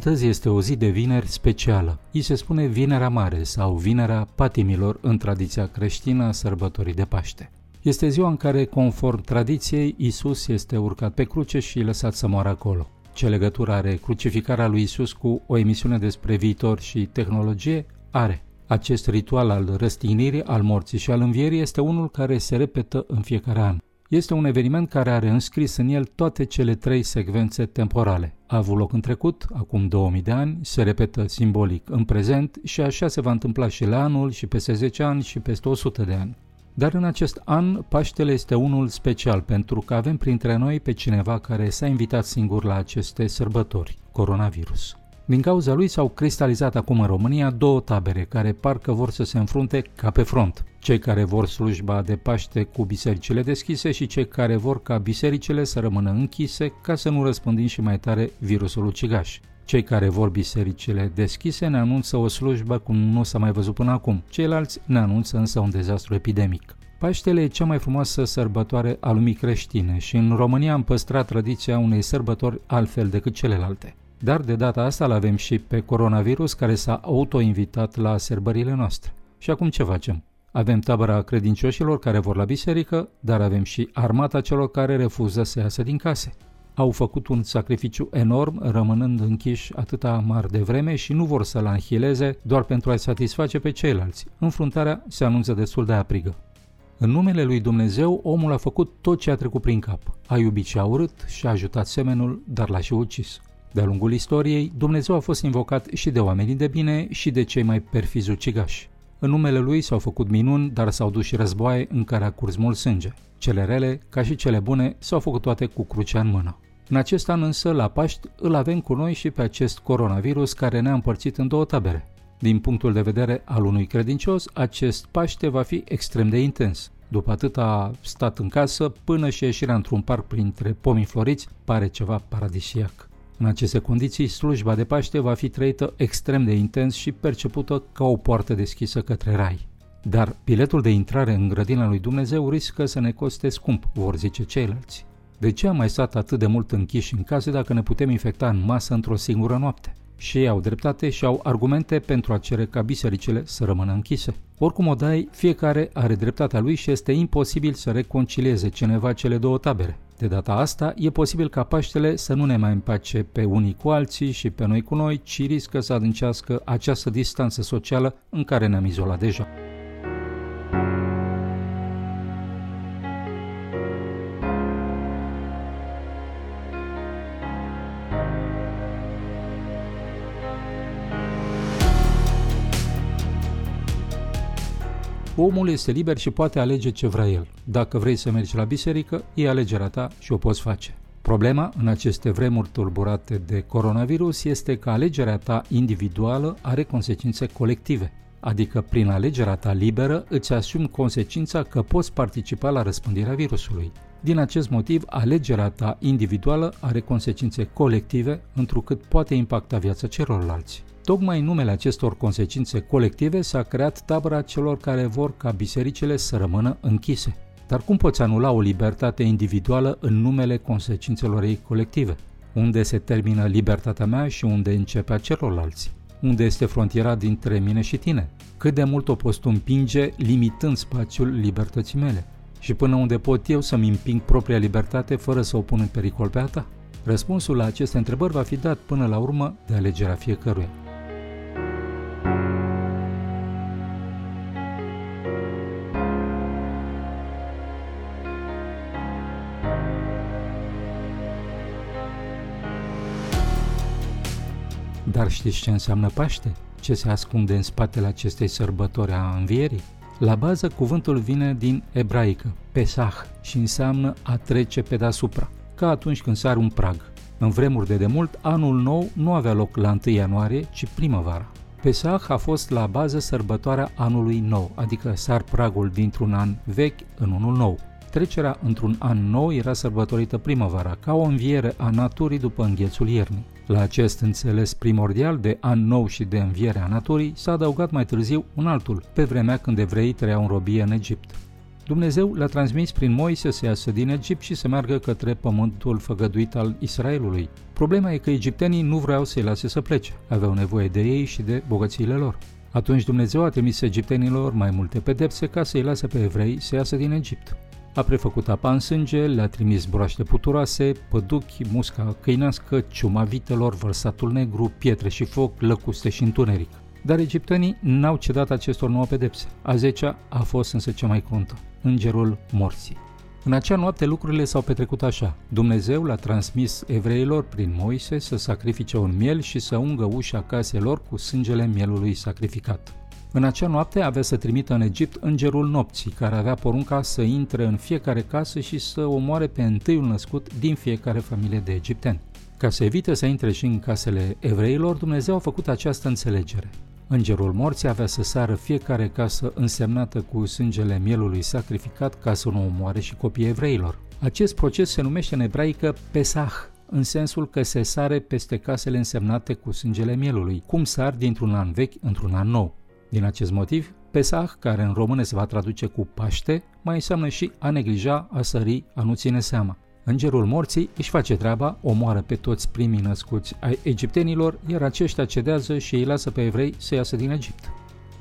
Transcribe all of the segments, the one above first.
Astăzi este o zi de vineri specială. I se spune Vinerea Mare sau Vinerea Patimilor în tradiția creștină a sărbătorii de Paște. Este ziua în care, conform tradiției, Isus este urcat pe cruce și lăsat să moară acolo. Ce legătură are crucificarea lui Isus cu o emisiune despre viitor și tehnologie? Are. Acest ritual al răstignirii, al morții și al învierii este unul care se repetă în fiecare an. Este un eveniment care are înscris în el toate cele trei secvențe temporale. A avut loc în trecut, acum 2000 de ani, se repetă simbolic în prezent și așa se va întâmpla și la anul și peste 10 ani și peste 100 de ani. Dar în acest an, Paștele este unul special pentru că avem printre noi pe cineva care s-a invitat singur la aceste sărbători, coronavirus. Din cauza lui s-au cristalizat acum în România două tabere care parcă vor să se înfrunte ca pe front. Cei care vor slujba de Paște cu bisericile deschise și cei care vor ca bisericile să rămână închise ca să nu răspândim și mai tare virusul ucigaș. Cei care vor bisericile deschise ne anunță o slujbă cum nu s-a mai văzut până acum. Ceilalți ne anunță însă un dezastru epidemic. Paștele e cea mai frumoasă sărbătoare a lumii creștine și în România am păstrat tradiția unei sărbători altfel decât celelalte. Dar de data asta îl avem și pe coronavirus care s-a autoinvitat la sărbările noastre. Și acum ce facem? Avem tabăra credincioșilor care vor la biserică, dar avem și armata celor care refuză să iasă din case. Au făcut un sacrificiu enorm, rămânând închiși atâta mari de vreme și nu vor să-l anhileze doar pentru a-i satisface pe ceilalți. Înfruntarea se anunță destul de aprigă. În numele lui Dumnezeu, omul a făcut tot ce a trecut prin cap. A iubit și a urât și a ajutat semenul, dar l-a și ucis. De-a lungul istoriei, Dumnezeu a fost invocat și de oamenii de bine și de cei mai perfizi ucigași. În numele lui s-au făcut minuni, dar s-au dus și războaie în care a curs mult sânge. Cele rele, ca și cele bune, s-au făcut toate cu crucea în mână. În acest an însă, la Paști, îl avem cu noi și pe acest coronavirus care ne-a împărțit în două tabere. Din punctul de vedere al unui credincios, acest Paște va fi extrem de intens. După atât a stat în casă, până și ieșirea într-un parc printre pomii floriți pare ceva paradisiac. În aceste condiții, slujba de Paște va fi trăită extrem de intens și percepută ca o poartă deschisă către rai. Dar biletul de intrare în grădina lui Dumnezeu riscă să ne coste scump, vor zice ceilalți. De ce am mai stat atât de mult închiși în case dacă ne putem infecta în masă într-o singură noapte? Și ei au dreptate și au argumente pentru a cere ca bisericile să rămână închise. Oricum o dai, fiecare are dreptatea lui și este imposibil să reconcilieze cineva cele două tabere. De data asta, e posibil ca Paștele să nu ne mai împace pe unii cu alții și pe noi cu noi, ci riscă să adâncească această distanță socială în care ne-am izolat deja. Omul este liber și poate alege ce vrea el. Dacă vrei să mergi la biserică, e alegerea ta și o poți face. Problema în aceste vremuri tulburate de coronavirus este că alegerea ta individuală are consecințe colective, adică prin alegerea ta liberă îți asumi consecința că poți participa la răspândirea virusului. Din acest motiv, alegerea ta individuală are consecințe colective, întrucât poate impacta viața celorlalți. Tocmai în numele acestor consecințe colective s-a creat tabăra celor care vor ca bisericile să rămână închise. Dar cum poți anula o libertate individuală în numele consecințelor ei colective? Unde se termină libertatea mea și unde începe a celorlalți? Unde este frontiera dintre mine și tine? Cât de mult o poți tu împinge limitând spațiul libertății mele? Și până unde pot eu să-mi împing propria libertate fără să o pun în pericol pe a ta? Răspunsul la aceste întrebări va fi dat până la urmă de alegerea fiecăruia. Dar știți ce înseamnă Paște? Ce se ascunde în spatele acestei sărbători a învierii? La bază, cuvântul vine din ebraică, pesach, și înseamnă a trece pe deasupra, ca atunci când sar un prag. În vremuri de demult, anul nou nu avea loc la 1 ianuarie, ci primăvara. Pesach a fost la bază sărbătoarea anului nou, adică sar pragul dintr-un an vechi în unul nou. Trecerea într-un an nou era sărbătorită primăvara, ca o înviere a naturii după înghețul iernii. La acest înțeles primordial de an nou și de înviere a naturii s-a adăugat mai târziu un altul, pe vremea când evreii trăiau în robie în Egipt. Dumnezeu l-a transmis prin Moise să iasă din Egipt și să meargă către pământul făgăduit al Israelului. Problema e că egiptenii nu vreau să-i lase să plece, aveau nevoie de ei și de bogățiile lor. Atunci Dumnezeu a trimis egiptenilor mai multe pedepse ca să-i lase pe evrei să iasă din Egipt. A prefăcut apa în sânge, le-a trimis broaște puturoase, păduchi, musca câinească, ciuma vitelor, vărsatul negru, pietre și foc, lăcuste și întuneric. Dar egiptenii n-au cedat acestor nouă pedepse. A zecea a fost însă cea mai cruntă, îngerul morții. În acea noapte lucrurile s-au petrecut așa. Dumnezeu l-a transmis evreilor prin Moise să sacrifice un miel și să ungă ușa caselor cu sângele mielului sacrificat. În acea noapte avea să trimită în Egipt îngerul nopții, care avea porunca să intre în fiecare casă și să omoare pe întâiul născut din fiecare familie de egipteni. Ca să evite să intre și în casele evreilor, Dumnezeu a făcut această înțelegere. Îngerul morții avea să sară fiecare casă însemnată cu sângele mielului sacrificat ca să nu omoare și copiii evreilor. Acest proces se numește în ebraică Pesach, în sensul că se sare peste casele însemnate cu sângele mielului, cum sar dintr-un an vechi într-un an nou. Din acest motiv, Pesach, care în română se va traduce cu Paște, mai înseamnă și a neglija, a sări, a nu ține seama. Îngerul morții își face treaba, omoară pe toți primii născuți ai egiptenilor, iar aceștia cedează și îi lasă pe evrei să iasă din Egipt.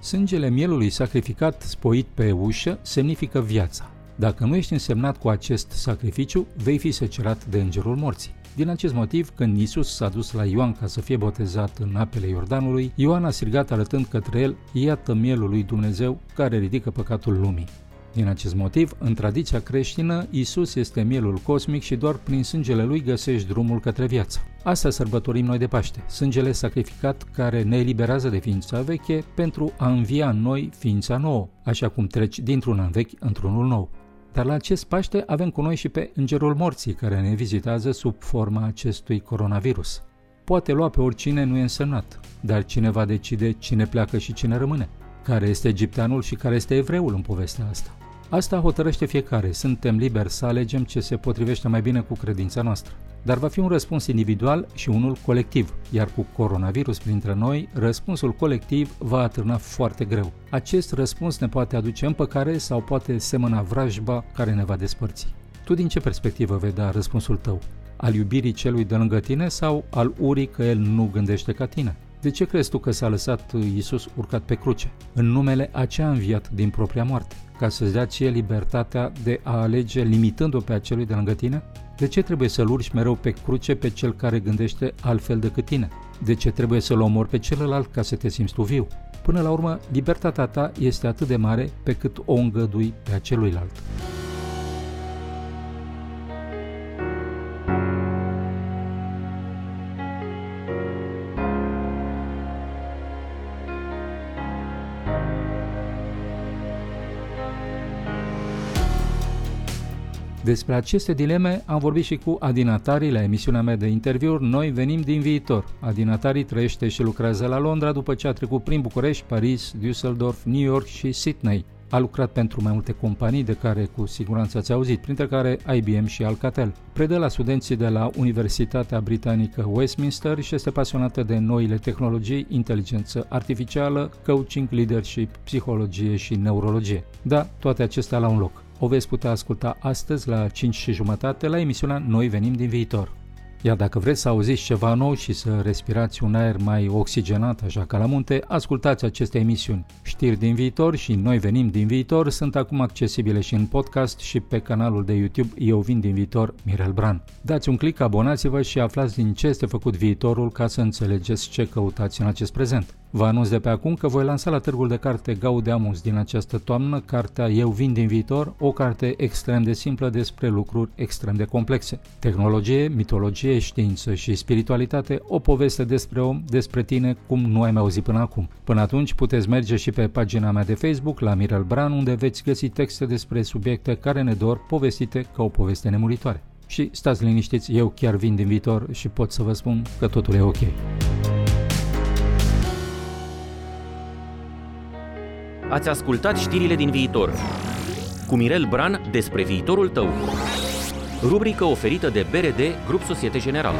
Sângele mielului sacrificat spoit pe ușă semnifică viața. Dacă nu ești însemnat cu acest sacrificiu, vei fi secerat de îngerul morții. Din acest motiv, când Isus s-a dus la Ioan ca să fie botezat în apele Iordanului, Ioan a strigat arătând către el, iată mielul lui Dumnezeu care ridică păcatul lumii. Din acest motiv, în tradiția creștină, Isus este mielul cosmic și doar prin sângele lui găsești drumul către viață. Asta sărbătorim noi de Paște, sângele sacrificat care ne eliberează de ființa veche pentru a învia în noi ființa nouă, așa cum treci dintr-un an vechi într-unul nou. Dar la acest Paște avem cu noi și pe Îngerul Morții, care ne vizitează sub forma acestui coronavirus. Poate lua pe oricine nu e însemnat, dar cine va decide cine pleacă și cine rămâne? Care este egipteanul și care este evreul în povestea asta? Asta hotărăște fiecare, suntem liberi să alegem ce se potrivește mai bine cu credința noastră. Dar va fi un răspuns individual și unul colectiv, iar cu coronavirus printre noi, răspunsul colectiv va atârna foarte greu. Acest răspuns ne poate aduce împăcare sau poate semăna vrajba care ne va despărți. Tu din ce perspectivă vei da răspunsul tău? Al iubirii celui de lângă tine sau al urii că el nu gândește ca tine? De ce crezi tu că s-a lăsat Iisus urcat pe cruce? În numele a ce a înviat din propria moarte? Ca să-ți dea ție libertatea de a alege limitând-o pe acelui de lângă tine? De ce trebuie să-l urci mereu pe cruce pe cel care gândește altfel decât tine? De ce trebuie să-l omori pe celălalt ca să te simți tu viu? Până la urmă, libertatea ta este atât de mare pe cât o îngădui pe aceluilalt. Despre aceste dileme am vorbit și cu Adinatari la emisiunea mea de interviuri Noi venim din viitor. Adinatari trăiește și lucrează la Londra după ce a trecut prin București, Paris, Düsseldorf, New York și Sydney. A lucrat pentru mai multe companii de care cu siguranță ați auzit, printre care IBM și Alcatel. Predă la studenții de la Universitatea Britanică Westminster și este pasionată de noile tehnologii, inteligență artificială, coaching, leadership, psihologie și neurologie. Da, toate acestea la un loc o veți putea asculta astăzi la 5 și jumătate la emisiunea Noi venim din viitor. Iar dacă vreți să auziți ceva nou și să respirați un aer mai oxigenat, așa ca la munte, ascultați aceste emisiuni. Știri din viitor și Noi venim din viitor sunt acum accesibile și în podcast și pe canalul de YouTube Eu vin din viitor, Mirel Bran. Dați un click, abonați-vă și aflați din ce este făcut viitorul ca să înțelegeți ce căutați în acest prezent. Vă anunț de pe acum că voi lansa la Târgul de Carte Gaudeamus din această toamnă cartea Eu vin din viitor, o carte extrem de simplă despre lucruri extrem de complexe. Tehnologie, mitologie, știință și spiritualitate, o poveste despre om, despre tine, cum nu ai mai auzit până acum. Până atunci puteți merge și pe pagina mea de Facebook, la Mirel Bran, unde veți găsi texte despre subiecte care ne dor povestite ca o poveste nemuritoare. Și stați liniștiți, eu chiar vin din viitor și pot să vă spun că totul e ok. Ați ascultat știrile din viitor. Cu Mirel Bran despre viitorul tău. Rubrică oferită de BRD Grup Societe Generală.